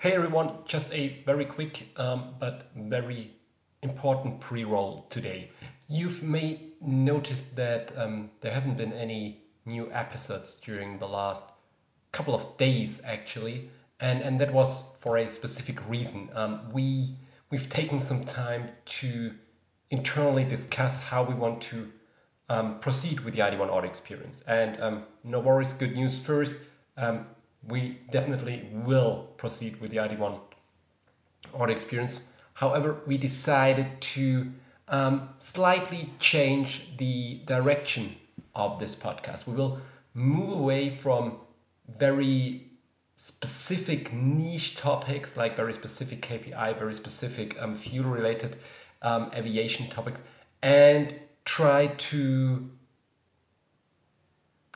Hey everyone, just a very quick um, but very important pre roll today. You've may noticed that um, there haven't been any new episodes during the last couple of days actually, and, and that was for a specific reason. Um, we, we've taken some time to internally discuss how we want to um, proceed with the ID1 audio experience. And um, no worries, good news first. We definitely will proceed with the ID1 audio experience. However, we decided to um, slightly change the direction of this podcast. We will move away from very specific niche topics like very specific KPI, very specific um, fuel related um, aviation topics, and try to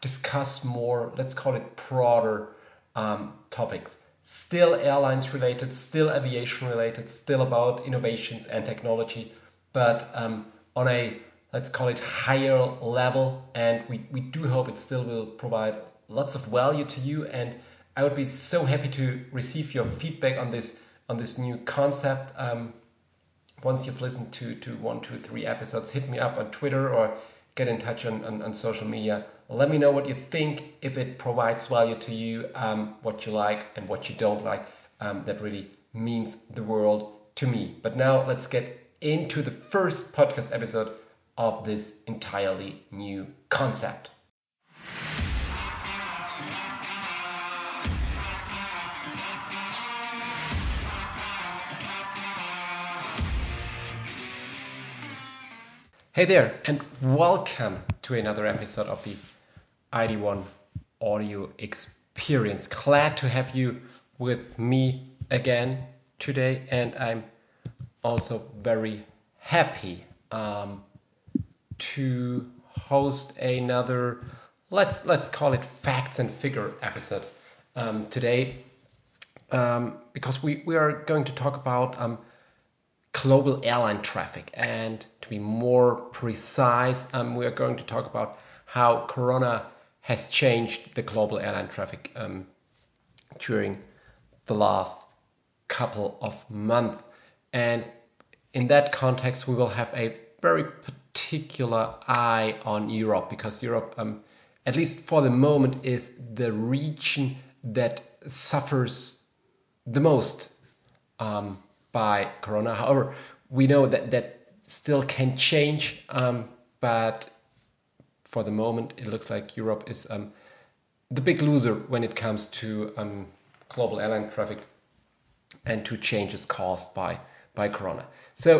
discuss more, let's call it broader um, topics. Still airlines related, still aviation related, still about innovations and technology, but um, on a let's call it higher level. And we, we do hope it still will provide lots of value to you. And I would be so happy to receive your feedback on this on this new concept. Um, once you've listened to, to one, two, three episodes, hit me up on Twitter or get in touch on, on, on social media. Let me know what you think, if it provides value to you, um, what you like and what you don't like. Um, that really means the world to me. But now let's get into the first podcast episode of this entirely new concept. Hey there, and welcome to another episode of the ID1 Audio Experience. Glad to have you with me again today, and I'm also very happy um, to host another let's let's call it facts and figure episode um, today um, because we, we are going to talk about um, global airline traffic. And to be more precise, um, we are going to talk about how Corona has changed the global airline traffic um, during the last couple of months. And in that context, we will have a very particular eye on Europe because Europe, um, at least for the moment, is the region that suffers the most um, by Corona. However, we know that that still can change, um, but for the moment, it looks like Europe is um, the big loser when it comes to um, global airline traffic and to changes caused by by Corona. So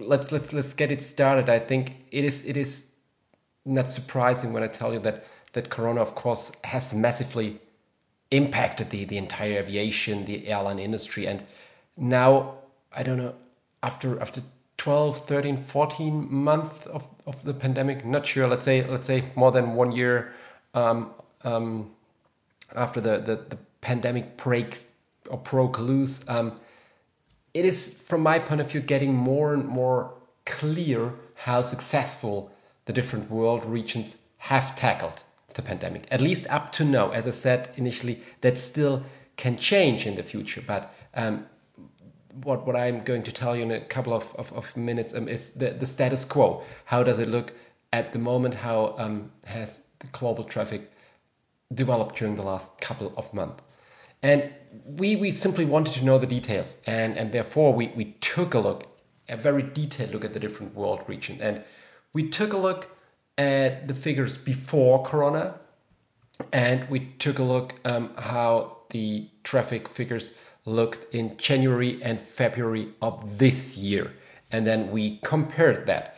let's let's let's get it started. I think it is it is not surprising when I tell you that that Corona, of course, has massively impacted the, the entire aviation, the airline industry. And now, I don't know, after after 12, 13, 14 months of, of the pandemic, not sure, let's say, let's say more than one year um, um, after the, the, the, pandemic breaks or broke loose, um, it is, from my point of view, getting more and more clear how successful the different world regions have tackled the pandemic, at least up to now. As I said initially, that still can change in the future. But um, what, what I'm going to tell you in a couple of, of, of minutes um, is the, the status quo. How does it look at the moment? How um, has the global traffic developed during the last couple of months? And we, we simply wanted to know the details. And, and therefore, we, we took a look, a very detailed look at the different world regions. And we took a look at the figures before Corona, and we took a look um, how the traffic figures looked in January and February of this year, and then we compared that.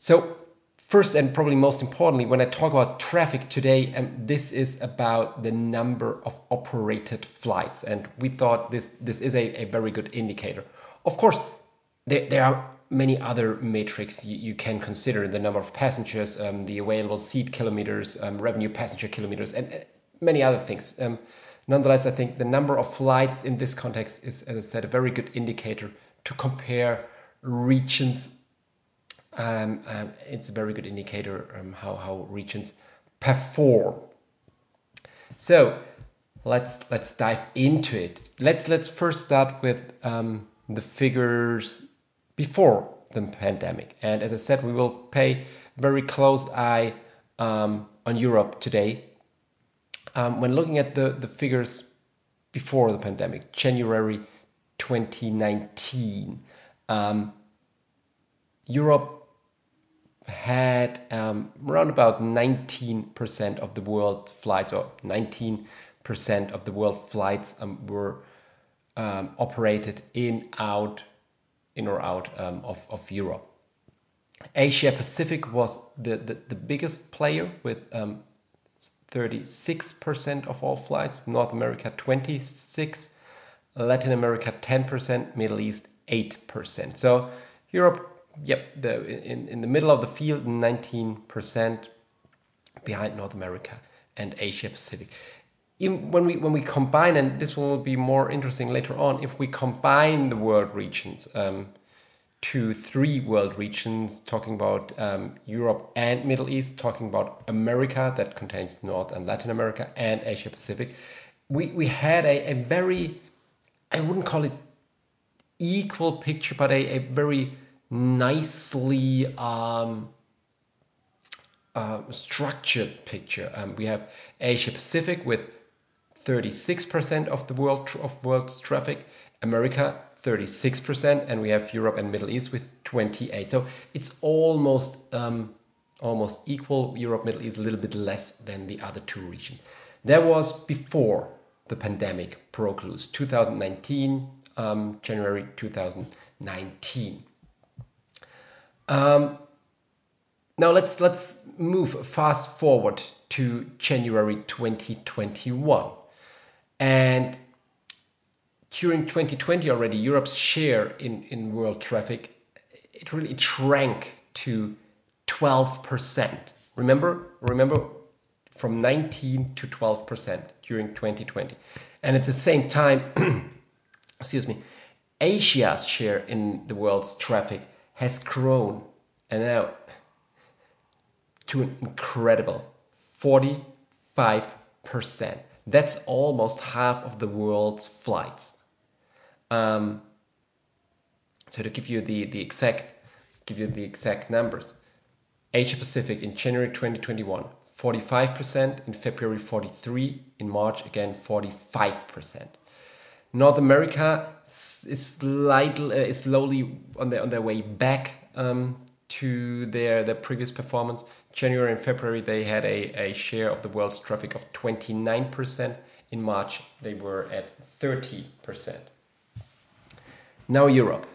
So first and probably most importantly, when I talk about traffic today, um, this is about the number of operated flights, and we thought this this is a, a very good indicator. Of course, there, there are many other metrics you, you can consider the number of passengers, um, the available seat kilometers, um, revenue passenger kilometers, and uh, many other things. Um, nonetheless, I think the number of flights in this context is, as I said, a very good indicator to compare regions. Um, um, it's a very good indicator um, how, how regions perform. So, let's let's dive into it. Let's let's first start with um, the figures before the pandemic. And as I said, we will pay very close eye um, on Europe today. Um, when looking at the, the figures before the pandemic, January 2019, um, Europe had um, around about 19% of the world flights, or 19% of the world flights um, were um, operated in, out, in or out um, of, of Europe. Asia Pacific was the, the, the biggest player with 36% of all flights, North America 26, Latin America 10%, Middle East 8%. So Europe, yep, the, in, in the middle of the field, 19% behind North America and Asia Pacific. Even when we when we combine, and this will be more interesting later on, if we combine the world regions, um, to three world regions, talking about um, Europe and Middle East, talking about America that contains North and Latin America and Asia Pacific. We, we had a, a very, I wouldn't call it equal picture, but a, a very nicely um, uh, structured picture. Um, we have Asia Pacific with 36% of the world of world's traffic, America 36%, and we have Europe and Middle East with 28. So it's almost um, almost equal. Europe, Middle East, a little bit less than the other two regions. That was before the pandemic broke loose, 2019, um, January 2019. Um, now let's let's move fast forward to January 2021, and during 2020 already, Europe's share in, in world traffic, it really it shrank to 12%. Remember, remember from 19 to 12% during 2020. And at the same time, excuse me, Asia's share in the world's traffic has grown and now to an incredible 45%. That's almost half of the world's flights. Um, so to give you the, the exact give you the exact numbers, Asia Pacific in January 2021, 45%, in February 43, in March again 45%. North America is slightly uh, is slowly on their on their way back um, to their their previous performance. January and February they had a, a share of the world's traffic of 29%. In March they were at 30% now Europe,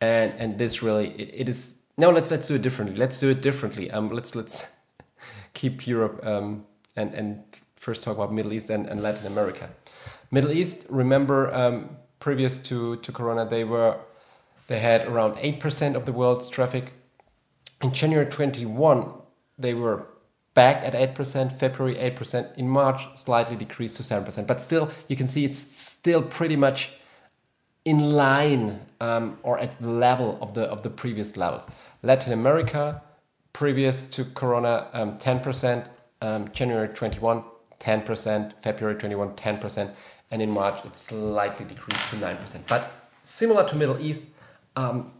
and and this really it, it is now let's let's do it differently. Let's do it differently. Um, let's let's keep Europe um, and and first talk about Middle East and, and Latin America. Middle East, remember, um, previous to to Corona, they were they had around eight percent of the world's traffic. In January twenty one, they were back at 8%, February 8%, in March slightly decreased to 7%. But still, you can see it's still pretty much in line um, or at the level of the of the previous levels. Latin America, previous to Corona, um, 10%, um, January 21, 10%, February 21, 10%, and in March it slightly decreased to 9%. But similar to Middle East, um,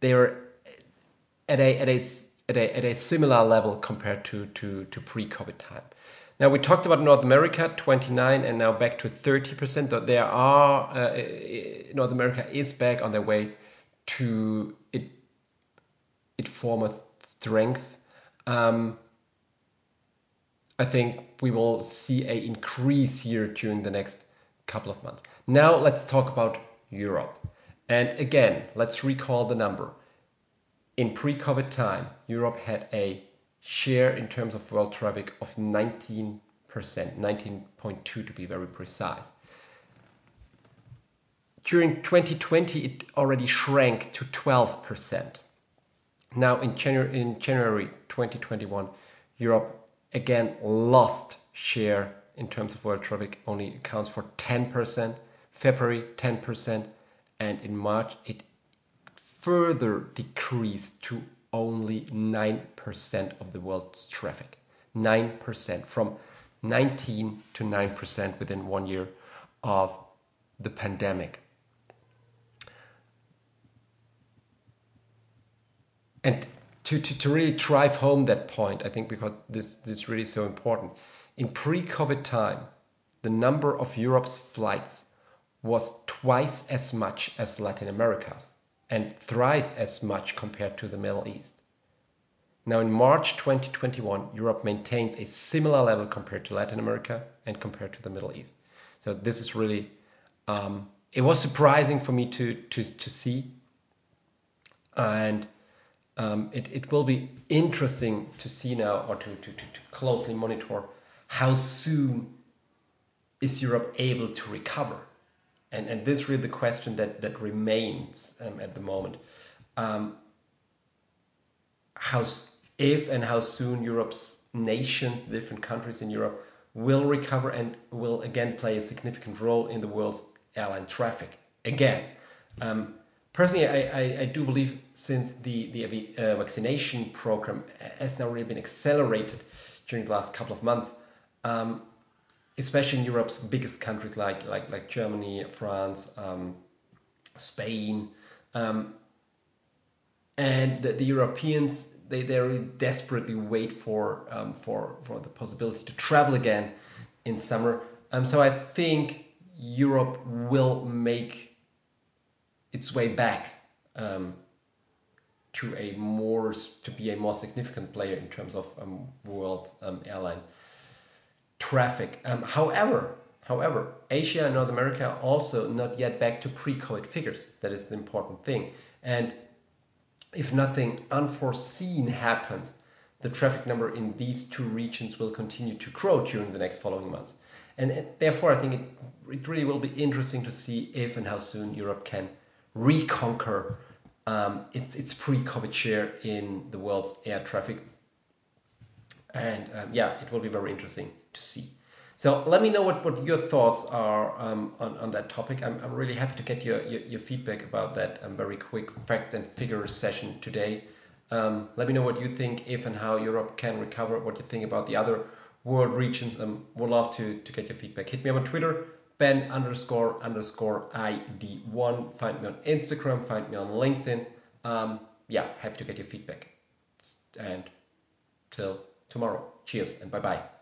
they are at a, at, a, at, a, at a similar level compared to, to, to pre-COVID time. Now we talked about North America, 29, and now back to 30%. That there are uh, North America is back on their way to it. It former strength. Um, I think we will see a increase here during the next couple of months. Now let's talk about Europe. And again, let's recall the number. In pre-COVID time, Europe had a share in terms of world traffic of 19%, 19.2 to be very precise. During 2020, it already shrank to 12%. Now, in January, in January 2021, Europe again lost share in terms of world traffic, only accounts for 10%, February 10%, and in March it further decreased to only 9% of the world's traffic. 9% from 19 to 9% within one year of the pandemic. And to, to, to really drive home that point, I think because this, this is really so important. In pre COVID time, the number of Europe's flights was twice as much as Latin America's and thrice as much compared to the Middle East. Now, in March 2021, Europe maintains a similar level compared to Latin America and compared to the Middle East. So, this is really, um, it was surprising for me to, to, to see. And um, it, it will be interesting to see now or to, to, to, to closely monitor how soon is Europe able to recover and and this is really the question that that remains um, at the moment. Um, how if and how soon Europe's nations, different countries in Europe, will recover and will again play a significant role in the world's airline traffic again. Um, personally, I, I, I, do believe since the the uh, vaccination program has now really been accelerated during the last couple of months. Um, especially in Europe's biggest countries like like like Germany, France, um, Spain, um, and the, the, Europeans they they really desperately wait for um, for for the possibility to travel again in summer. Um, so I think Europe will make its way back um, to a more to be a more significant player in terms of um, world airline traffic. Um, however, however, Asia and North America are also not yet back to pre-COVID figures. That is the important thing. And if nothing unforeseen happens, the traffic number in these two regions will continue to grow during the next following months. And therefore, I think it, it really will be interesting to see if and how soon Europe can reconquer um, its, its pre-COVID share in the world's air traffic. And um, yeah, it will be very interesting to see. So let me know what, what your thoughts are um, on, on that topic. I'm, I'm really happy to get your, your, your feedback about that um, very quick facts and figures session today. Um, let me know what you think, if and how Europe can recover, what you think about the other world regions. Um, would love to, to get your feedback. Hit me up on Twitter, Ben underscore underscore ID1. Find me on Instagram, find me on LinkedIn. Um, yeah, happy to get your feedback. And till tomorrow. Cheers and bye bye.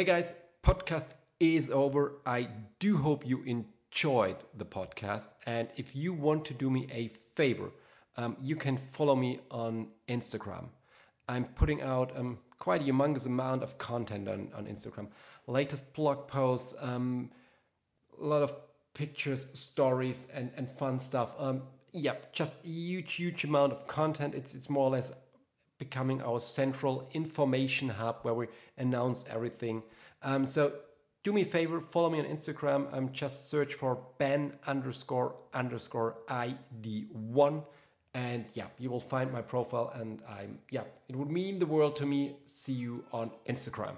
Hey guys, podcast is over. I do hope you enjoyed the podcast. And if you want to do me a favor, um, you can follow me on Instagram. I'm putting out um, quite a humongous amount of content on, on Instagram. Latest blog posts, um, a lot of pictures, stories, and, and fun stuff. Um, yeah, just huge, huge amount of content. It's, it's more or less becoming our central information hub where we announce everything. Um, so do me a favor, follow me on Instagram. Um, just search for Ben underscore underscore ID1. And yeah, you will find my profile. And I'm, yeah, it would mean the world to me. See you on Instagram.